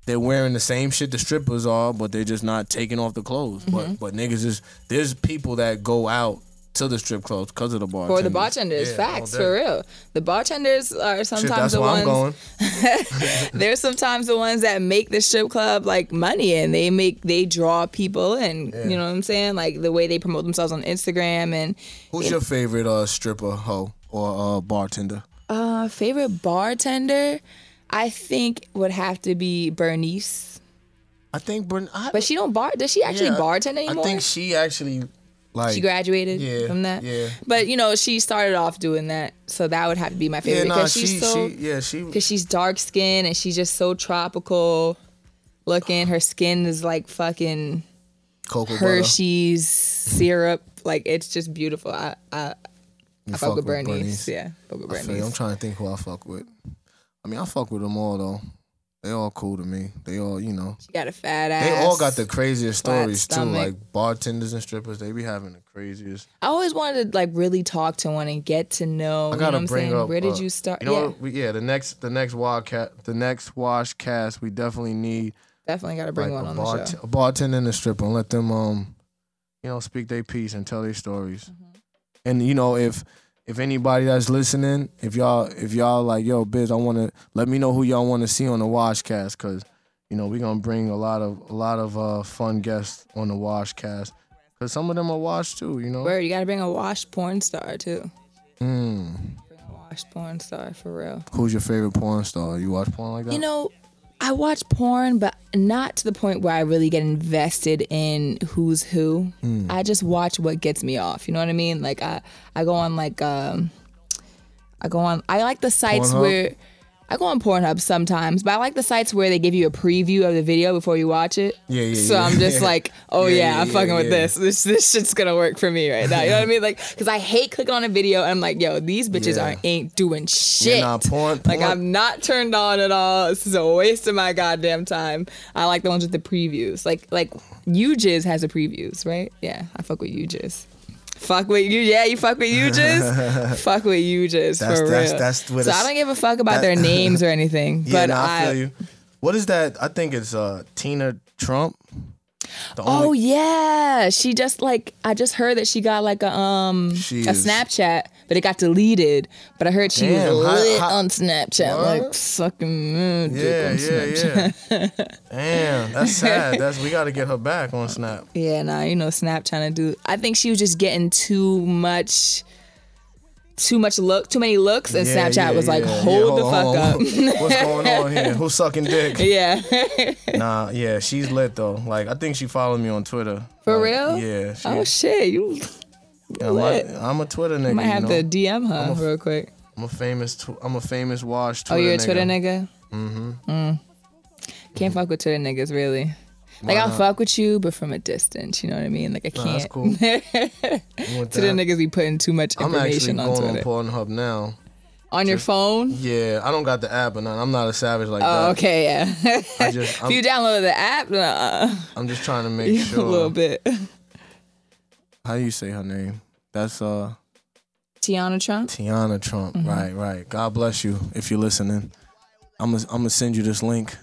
They're wearing the same shit the strippers are, but they're just not taking off the clothes. Mm-hmm. But but niggas is there's people that go out to the strip clubs because of the bartenders. for the bartenders, Yeah, facts for real. The bartenders are Shit, sometimes that's the why ones. I'm going. They're sometimes the ones that make the strip club like money and they make they draw people and you know what I'm saying like the way they promote themselves on Instagram and Who's your favorite uh stripper hoe or uh bartender? uh favorite bartender I think would have to be Bernice I think Bern. I, but she don't bar does she actually yeah, bartend anymore I think she actually like she graduated Yeah, from that yeah. but you know she started off doing that so that would have to be my Yeah, favorite nah, because she, she's so she yeah she because she's dark skinned and she's just so tropical looking her skin is like fucking cocoa butter. Hershey's syrup. Like it's just beautiful. I I, I fuck, with Bernice. Bernice. Yeah, fuck with I feel you. I'm trying to think who I fuck with. I mean, I fuck with them all though. They all cool to me. They all, you know, She got a fat ass. they all got the craziest stories too. Like bartenders and strippers, they be having the craziest. I always wanted to like really talk to one and get to know. I you gotta know what I'm bring up. Where did uh, you start? You know, yeah, we, yeah. The next, the next Wildcat, the next Wash cast, we definitely need definitely got to bring like, one on the show. a bartender and a stripper, and let them, um, you know, speak their piece and tell their stories. Mm-hmm. And you know, if if anybody that's listening, if y'all if y'all like, yo, Biz, I want to let me know who y'all want to see on the Washcast, cause you know we gonna bring a lot of a lot of uh, fun guests on the Washcast, cause some of them are washed too. You know. Where you got to bring a washed porn star too. Mm. Bring a washed porn star for real. Who's your favorite porn star? You watch porn like that? You know, I watch porn, but not to the point where I really get invested in who's who. Hmm. I just watch what gets me off. You know what I mean? Like I, I go on like um, I go on. I like the sites Pornhub? where. I go on Pornhub sometimes, but I like the sites where they give you a preview of the video before you watch it. Yeah, yeah, So yeah. I'm just like, oh Yeah, yeah, I'm fucking with this. This this shit's gonna work for me right now. You know what I mean? Like, cause I hate clicking on a video and I'm like, yo, these bitches aren't ain't doing shit. nah, porn- Like I'm not turned on at all. This is a waste of my goddamn time. I like the ones with the previews. Like like UJizz has the previews, right? Yeah, I fuck with UJizz. Fuck with you, yeah. You fuck with you, just fuck with UJizz That's- for that's- real. that's what so I don't give a fuck about that- their names or anything. Yeah, but nah, I I, feel you. What is that? I think it's uh, Tina Trump. Oh yeah, she just like I just heard that she got like a um She a is- Snapchat, but it got deleted. But I heard she Damn, was lit how- on Snapchat, What? like sucking moon dick yeah, on yeah, Snapchat. yeah. Damn, that's sad. That's we got to get her back on Snap. Yeah, nah, you know, Snap trying to do. I think she was just getting too much, too much look, too many looks, and Yeah, Snapchat yeah, was like, yeah, hold the fuck on, up. What's going on here? Who's sucking dick? yeah, Nah, yeah, she's lit though. Like I think she followed me on Twitter. For Like, real? Yeah. She, oh shit, you A, I'm a Twitter nigga. might have you know? to DM her real quick. I'm a famous. Tw- I'm a famous wash. Oh, Twitter you're a nigga. Twitter nigga. Mm-hmm. Mm. Can't fuck with Twitter niggas really. Like I'll fuck with you, but from a distance. You know what I mean? Like I can't. that's cool. Twitter niggas be putting too much information on Twitter. I'm actually going on Pornhub now. on your phone? Yeah, I don't got the app nothing. I'm not a savage like Oh, that. okay, yeah. I just, if you download the app, uh, I'm just trying to make sure a little bit. How do you say her name? That's uh Tiana Trump. Tiana Trump. Mm-hmm. Right, right. God bless you if you're listening. I'm gonna I'm gonna send you this link.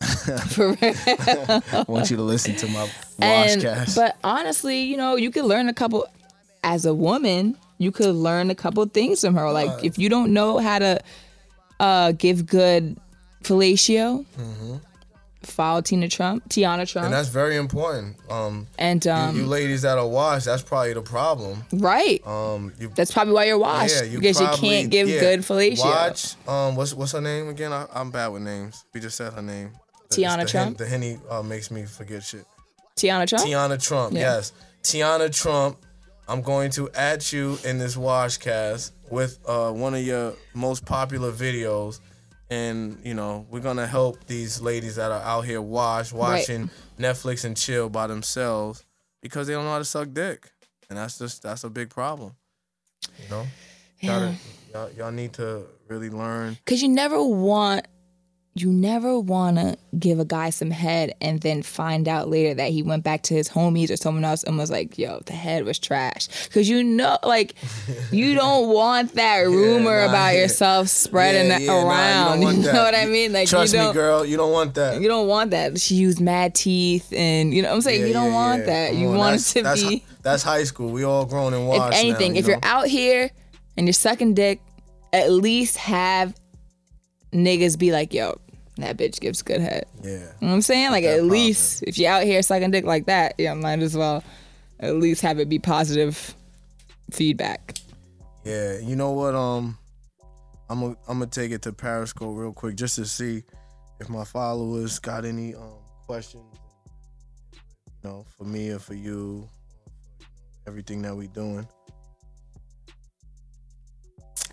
For real. I want you to listen to my washcast. but honestly, you know, you could learn a couple as a woman, you could learn a couple things from her. Like if you don't know how to uh give good fellatio, follow Tina Trump, Tiana Trump. and that's very important. Um, And you- um you, ladies that are washed, that's probably the problem. right. Um, you, That's probably why you're washed. yeah, you because probably- you can't give yeah. good fellatio. Watch. Um, what's what's her name again? I, I'm bad with names. We just said her name. Tiana the Trump? Hen, the henny uh, makes me forget shit. Tiana Trump? Tiana Trump. Yeah. Yes, Tiana Trump. I'm going to add you in this washcast with uh, one of your most popular videos, and you know we're gonna help these ladies that are out here wash watching Netflix and chill by themselves because they don't know how to suck dick, and that's just that's a big problem. You know, Gotta- y'all, y'all need to really learn. Cause you never want you never wanna give a guy some head and then find out later that he went back to his homies or someone else and was like, yo, the head was trash. Cause you know like you don't want that rumor nah, about yeah. yourself spreading Yeah, yeah, nah, you around. you, know what I mean? Like Trust you me, girl, you don't want that. you don't want that. She used mad teeth and you know what I'm saying? Yeah, you don't yeah, want yeah. that. Come You on, want it to that's, be That's high school. We all grown and washed. if anything, now, if you you're out here and you're sucking dick, at least have niggas be like, yo, that bitch gives good head. yeah, You know what I'm saying? Like at least if you're out here sucking dick like that, yeah, might as well at least have it be positive feedback. yeah. You know what? Um, I'm gonna I'm gonna take it to Periscope real quick just to see if my followers got any um questions. You know, for me or for you, everything that we doing.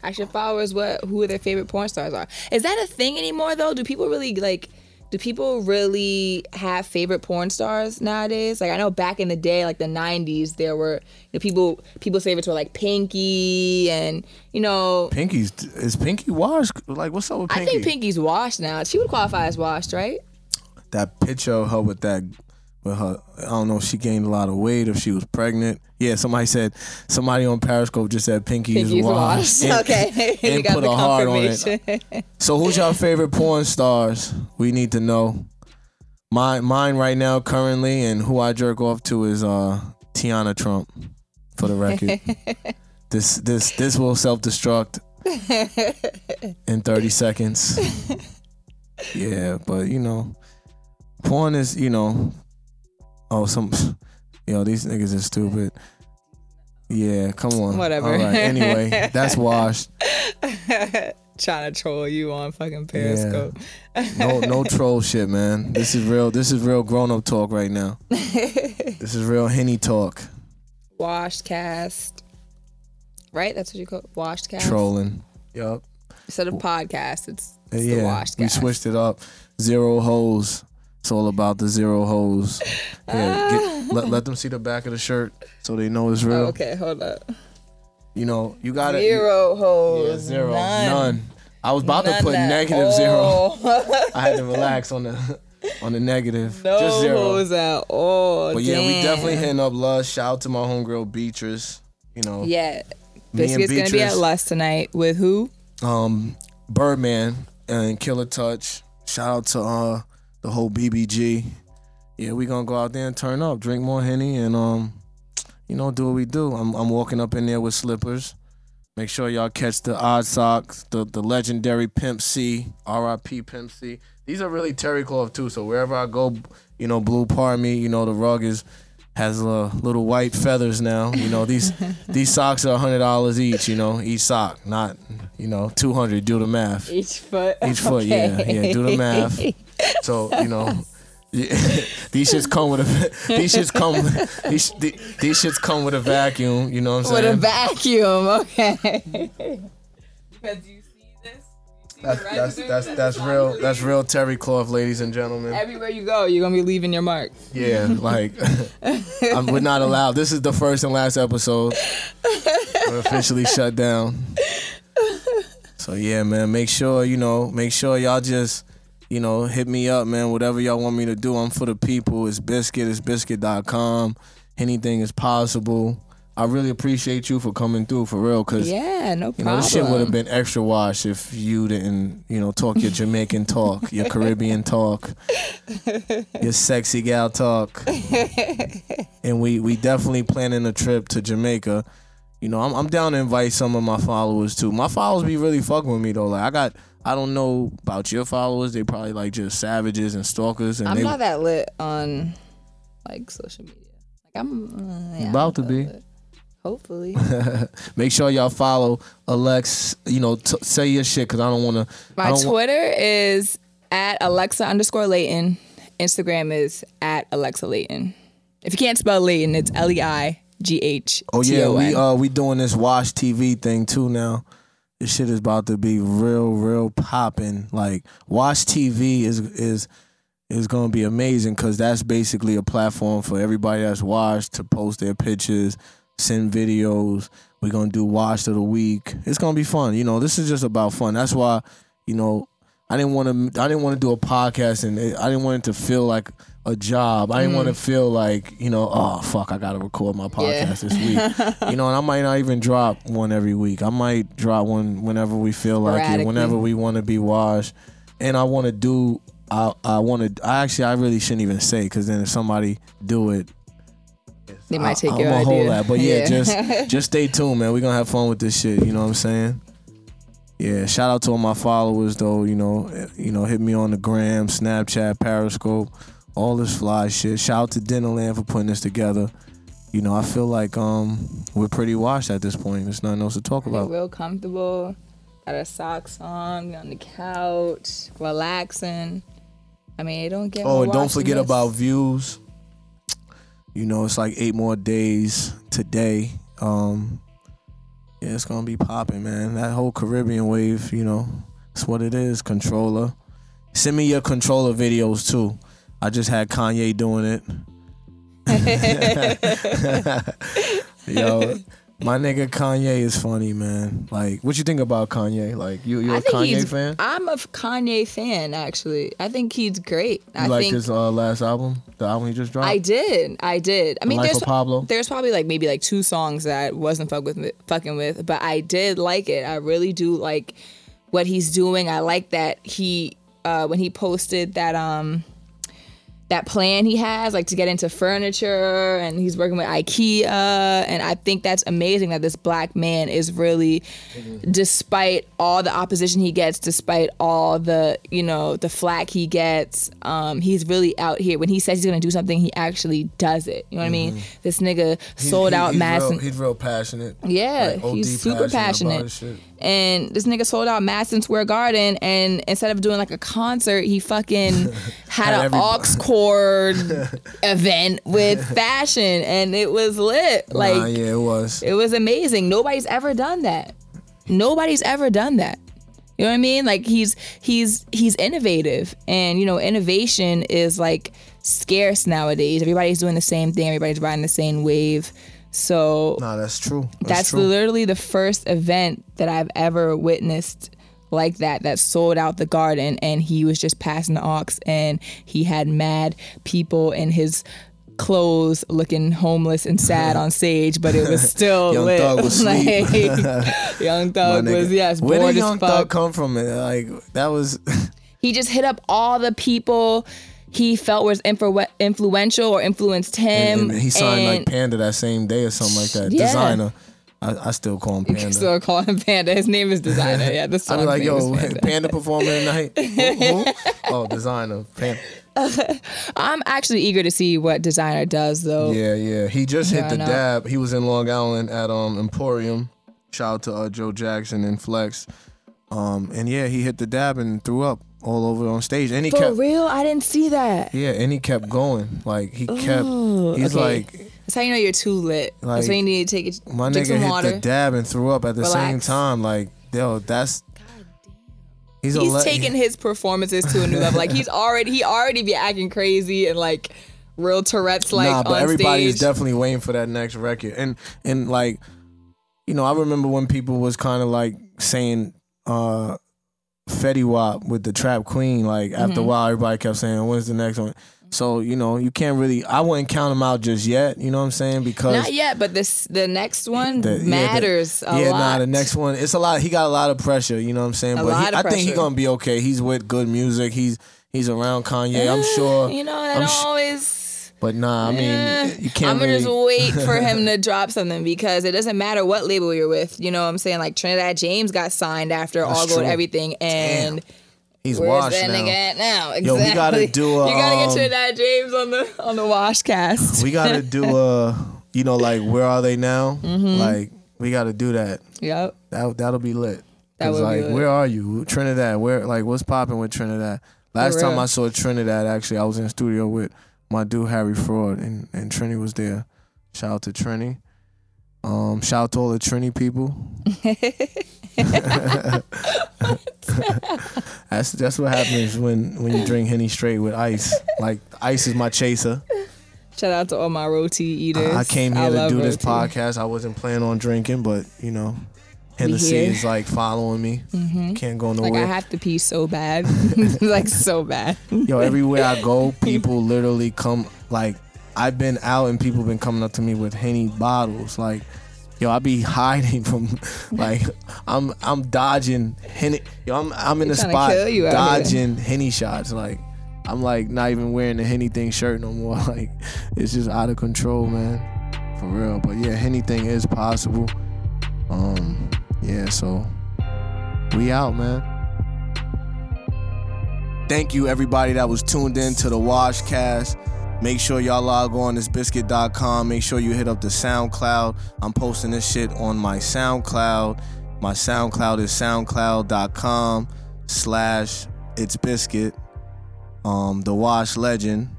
Ask followers what who their favorite porn stars are. Is that a thing anymore though? Do people really like do people really have favorite porn stars nowadays? Like I know back in the day, like the '90s, there were you know, people people's favorites were like Pinky and you know. Pinky's is Pinky washed? Like what's up with Pinky? I think Pinky's washed now. She would qualify as washed, right? That picture of her with that with her. I don't know if she gained a lot of weight, if she was pregnant. Yeah, somebody said somebody on Periscope just said Pinky Pinky's is washed. washed. And, okay, you got put the a heart on confirmation. it. So who's your favorite porn stars? We need to know. My mine right now, currently, and who I jerk off to is uh Tiana Trump. For the record, this this this will self destruct in thirty seconds. Yeah, but you know, porn is you know, oh some, yo these niggas are stupid. Yeah, come on. Whatever. All right. Anyway, that's washed. Trying to troll you on fucking Periscope. No, no troll shit, man. This is real. This is real grown up talk right now. this is real henny talk. Washed cast. Right? That's what you call it? Washed cast? Trolling. Yup. Instead of podcast, it's, it's the Yeah, we switched it up. Zero hoes. It's all about the zero holes. Yeah, get, let, let them see the back of the shirt so they know it's real. Oh, okay, hold up. You know, you got to Zero holes. Yeah, zero. None. None. I was about None to put at negative zero. I had to relax on the on the negative. no Just zero. hoes at all. But yeah, we definitely hitting up Lust. Shout out to my homegirl Beatrice. You know, Yeah. Me and Bizkit's gonna be at. Lust tonight with who? um, Birdman and Killer Touch. Shout out to uh the whole BBG. Yeah, we gonna go out there and turn up, drink more henny, and um, you know, do what we do. I'm I'm walking up in there with slippers. Make sure y'all catch the odd socks, the the legendary Pimp C, R.I.P. Pimp C. These are really terry cloth too. So wherever I go, you know, blue par me, you know, the rug is has uh, little white feathers now. You know, these these socks are hundred dollars each. You know, each sock, not you know two hundred. Do the math. Each foot. Each foot, yeah, yeah. Do the math. So you know, yeah, these shits come with a. These shits come. These these shits come with a vacuum. You know what I'm saying? With a vacuum, okay. because you see this, you see That's the that's that's that's real. That's real terry cloth, ladies and gentlemen. Everywhere you go, you're gonna be leaving your mark. Yeah, like I'm, we're not allowed. This is the first and last episode. We're officially shut down. So yeah, man. Make sure you know. Make sure y'all just you know hit me up, man. Whatever y'all want me to do, I'm for the people. It's bizkit. It's bizkit.com. Anything is possible. I really appreciate you for coming through for real, cause Yeah, no you problem. know this shit would have been extra wash if you didn't, you know, talk your Jamaican talk, your Caribbean talk, your sexy gal talk. and we we definitely planning a trip to Jamaica. You know, I'm I'm down to invite some of my followers too. My followers be really fucking with me though. Like I got I don't know about your followers. They probably like just savages and stalkers and I'm they not that lit on like social media. Like I'm uh, yeah, About I'm to be. lit. Hopefully. make sure y'all follow Alex, you know, t- say your shit cuz I don't want to My Twitter is at Alexa underscore Leighton. Instagram is at Alexa Leighton. If you can't spell Leighton, it's L E I G H. Oh yeah, we uh we doing this watch TV thing too now. This shit is about to be real, real popping. Like watch TV is is is gonna be amazing because that's basically a platform for everybody that's watched to post their pictures, send videos. We're gonna do watch of the week. It's gonna be fun. You know, this is just about fun. That's why, you know, I didn't want to. I didn't want to do a podcast, and I didn't want it to feel like a job. I didn't want to feel like you know, oh fuck, I gotta record my podcast this week. you know, and I might not even drop one every week. I might drop one whenever we feel like it, whenever we want to be washed. And I want to do. I I want to. I actually I really shouldn't even say because then if somebody do it, They might take I, your I'm idea. hold that. But yeah, just just stay tuned, man. We're gonna have fun with this shit. You know what I'm saying? Yeah. Shout out to all my followers, though. You know, eh, you know, hit me on the gram, Snapchat, Periscope, all this fly shit. Shout out to Dinnerland for putting this together. You know, I feel like um we're pretty washed at this point. There's nothing else to talk about. real comfortable. Got our socks on, on the couch, relaxing. I mean, it don't get. Oh, and don't forget this. about views. You know, it's like eight more days today. Um, yeah, it's gonna be popping, man. That whole Caribbean wave, you know, it's what it is. Controlla, Send me your Controlla videos too. I just had Kanye doing it. Yo, my nigga Kanye is funny, man. Like, what you think about Kanye? Like, you you a Kanye fan? I'm a Kanye fan, actually. I think he's great. You I like think his uh, last album, the album he just dropped? I did. I did. I mean, Life there's Pablo. there's probably like maybe like two songs that I wasn't fuck with, fucking with, but I did like it. I really do like what he's doing. I like that he uh, when he posted that um that plan he has like to get into furniture and he's working with IKEA and I think that's amazing that this black man is really despite all the opposition he gets despite all the you know the flack he gets um, he's really out here. When he says he's gonna do something he actually does it. You know what I mean? This nigga sold he- out he's Madison Real, he's real passionate. yeah, Like, he's super about passionate. And this nigga sold out Madison Square Garden, and instead of doing like a concert, he fucking had an aux cord event with fashion, and it was lit. Like nah, yeah, it was. it was amazing. Nobody's ever done that. Nobody's ever done that. You know what I mean? Like he's he's he's innovative, and you know innovation is like scarce nowadays. Everybody's doing the same thing. Everybody's riding the same wave. So Nah, that's true. That's, that's true. literally the first event that I've ever witnessed like that that sold out the garden and he was just passing the aux and he had mad people in his clothes looking homeless and sad on stage but it was still Young lit Thug was like, young thug was yes Where did Young fuck Thug come from? Like that was. he just hit up all the people he felt was influ- influential or influenced him and he signed like Panda that same day or something like that. Yeah. Desiigner. I, I still call him Panda. still call him Panda. His name is Desiigner. Yeah, the song be like, yo, Panda. Panda. performing tonight. Who, who? Oh, Desiigner. Panda. I'm actually eager to see what Desiigner does, though. Yeah, yeah. He just hit the dab. He was in Long Island at um Emporium. Shout out to uh, Joe Jackson and Flex. Um, and yeah, he hit the dab and threw up all over on stage. And he For kept real, I didn't see that. Yeah, and he kept going. Like he kept Ooh, he's okay. like That's how you know you're too lit. That's Like, when you need to take it. my drink nigga some hit water. the dab and threw up at the same time. Like, yo, that's he's, a He's le- taking his performances to a new level. Like he's already he already be acting crazy and like real Tourette's like nah, but on everybody is definitely waiting for that next record. And and like, you know, I remember when people was kind of like saying uh Fetty Wap with the Trap Queen. Like after Mm-hmm. a while, everybody kept saying, "When's the next one?" So you know, you can't really. I wouldn't count them out just yet. You know what I'm saying? Because Not yet, but this the next one the- yeah, the- matters a yeah, lot. nah, the next one, it's a lot. He got a lot of pressure. You know what I'm saying? A but he, I think he's gonna be okay. He's with G.O.O.D. Music. He's he's around Kanye. I'm sure. You know, that I'm sh- always. But nah, I mean, Eh, you can't I'm gonna really. just wait for him to drop something because it doesn't matter what label you're with. You know what I'm saying? Like Trinidad James got signed after All Gold true. Everything, and he's where's washed that now. nigga now? Exactly. Yo, we gotta do a, you gotta um, get Trinidad James on the on the wash cast. We gotta do a, you know, like where are they now? Mm-hmm. Like we gotta do that. yep. That that'll be lit. That would be like, lit. where are you, Trinidad? Where like what's popping with Trinidad? Last time. I saw Trinidad, actually, I was in the studio with my dude Harry Fraud, and and Trini was there. Shout out to Trini. Um, shout out to all the Trini people. that's that's what happens when when you drink henny straight with ice. Like ice is my chaser. Shout out to all my roti eaters. I I came here to love do this podcast. I wasn't planning on drinking, but you know, Hennessy is like following me. Can't go nowhere. Like I have to pee so bad, like so bad. Yo, everywhere I go, people literally come. Like I've been out and people been coming up to me with Henny bottles. Like, yo, I be hiding from. Like I'm I'm dodging Henny. Yo, I'm I'm in the spot dodging Henny shots. Like. I'm like not even wearing the Henny thing shirt no more. Like it's just out of control, man. For real. But yeah, anything is possible. Um, yeah, so we out, man. Thank you everybody that was tuned in to the Washcast. Make sure y'all log on to bizkit.com. Make sure you hit up the SoundCloud. I'm posting this shit on my SoundCloud. My SoundCloud is soundcloud.com slash it's bizkit. Um, the Wash Legend.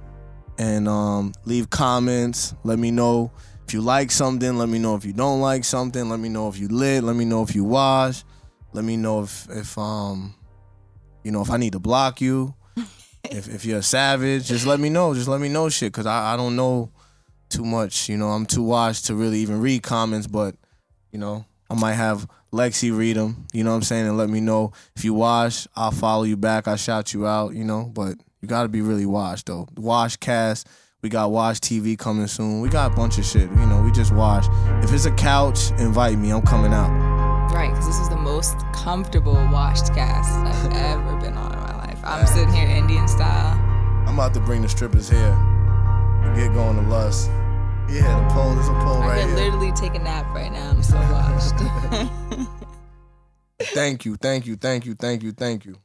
And um, leave comments. Let me know if you like something. Let me know if you don't like something. Let me know if you lit. Let me know if you wash. Let me know if if um you know if I need to block you. if if you're a savage, just let me know. Just let me know shit, cause I I don't know too much. You know, I'm too washed to really even read comments, but you know, I might have Lexi read them. You know what I'm saying, and let me know if you wash. I'll follow you back. I'll shout you out. You know, but you got to be really washed though. Wash cast. We got Watch TV coming soon. We got a bunch of shit. You know, we just watch. If it's a couch, invite me. I'm coming out. Right, because this is the most comfortable washed cast I've ever been on in my life. I'm sitting here Indian style. I'm about to bring the strippers here. To get going to lust. Yeah, the pole. There's a pole right here. I right could here. literally take a nap right now. I'm so washed. Thank you, thank you, thank you, thank you, thank you.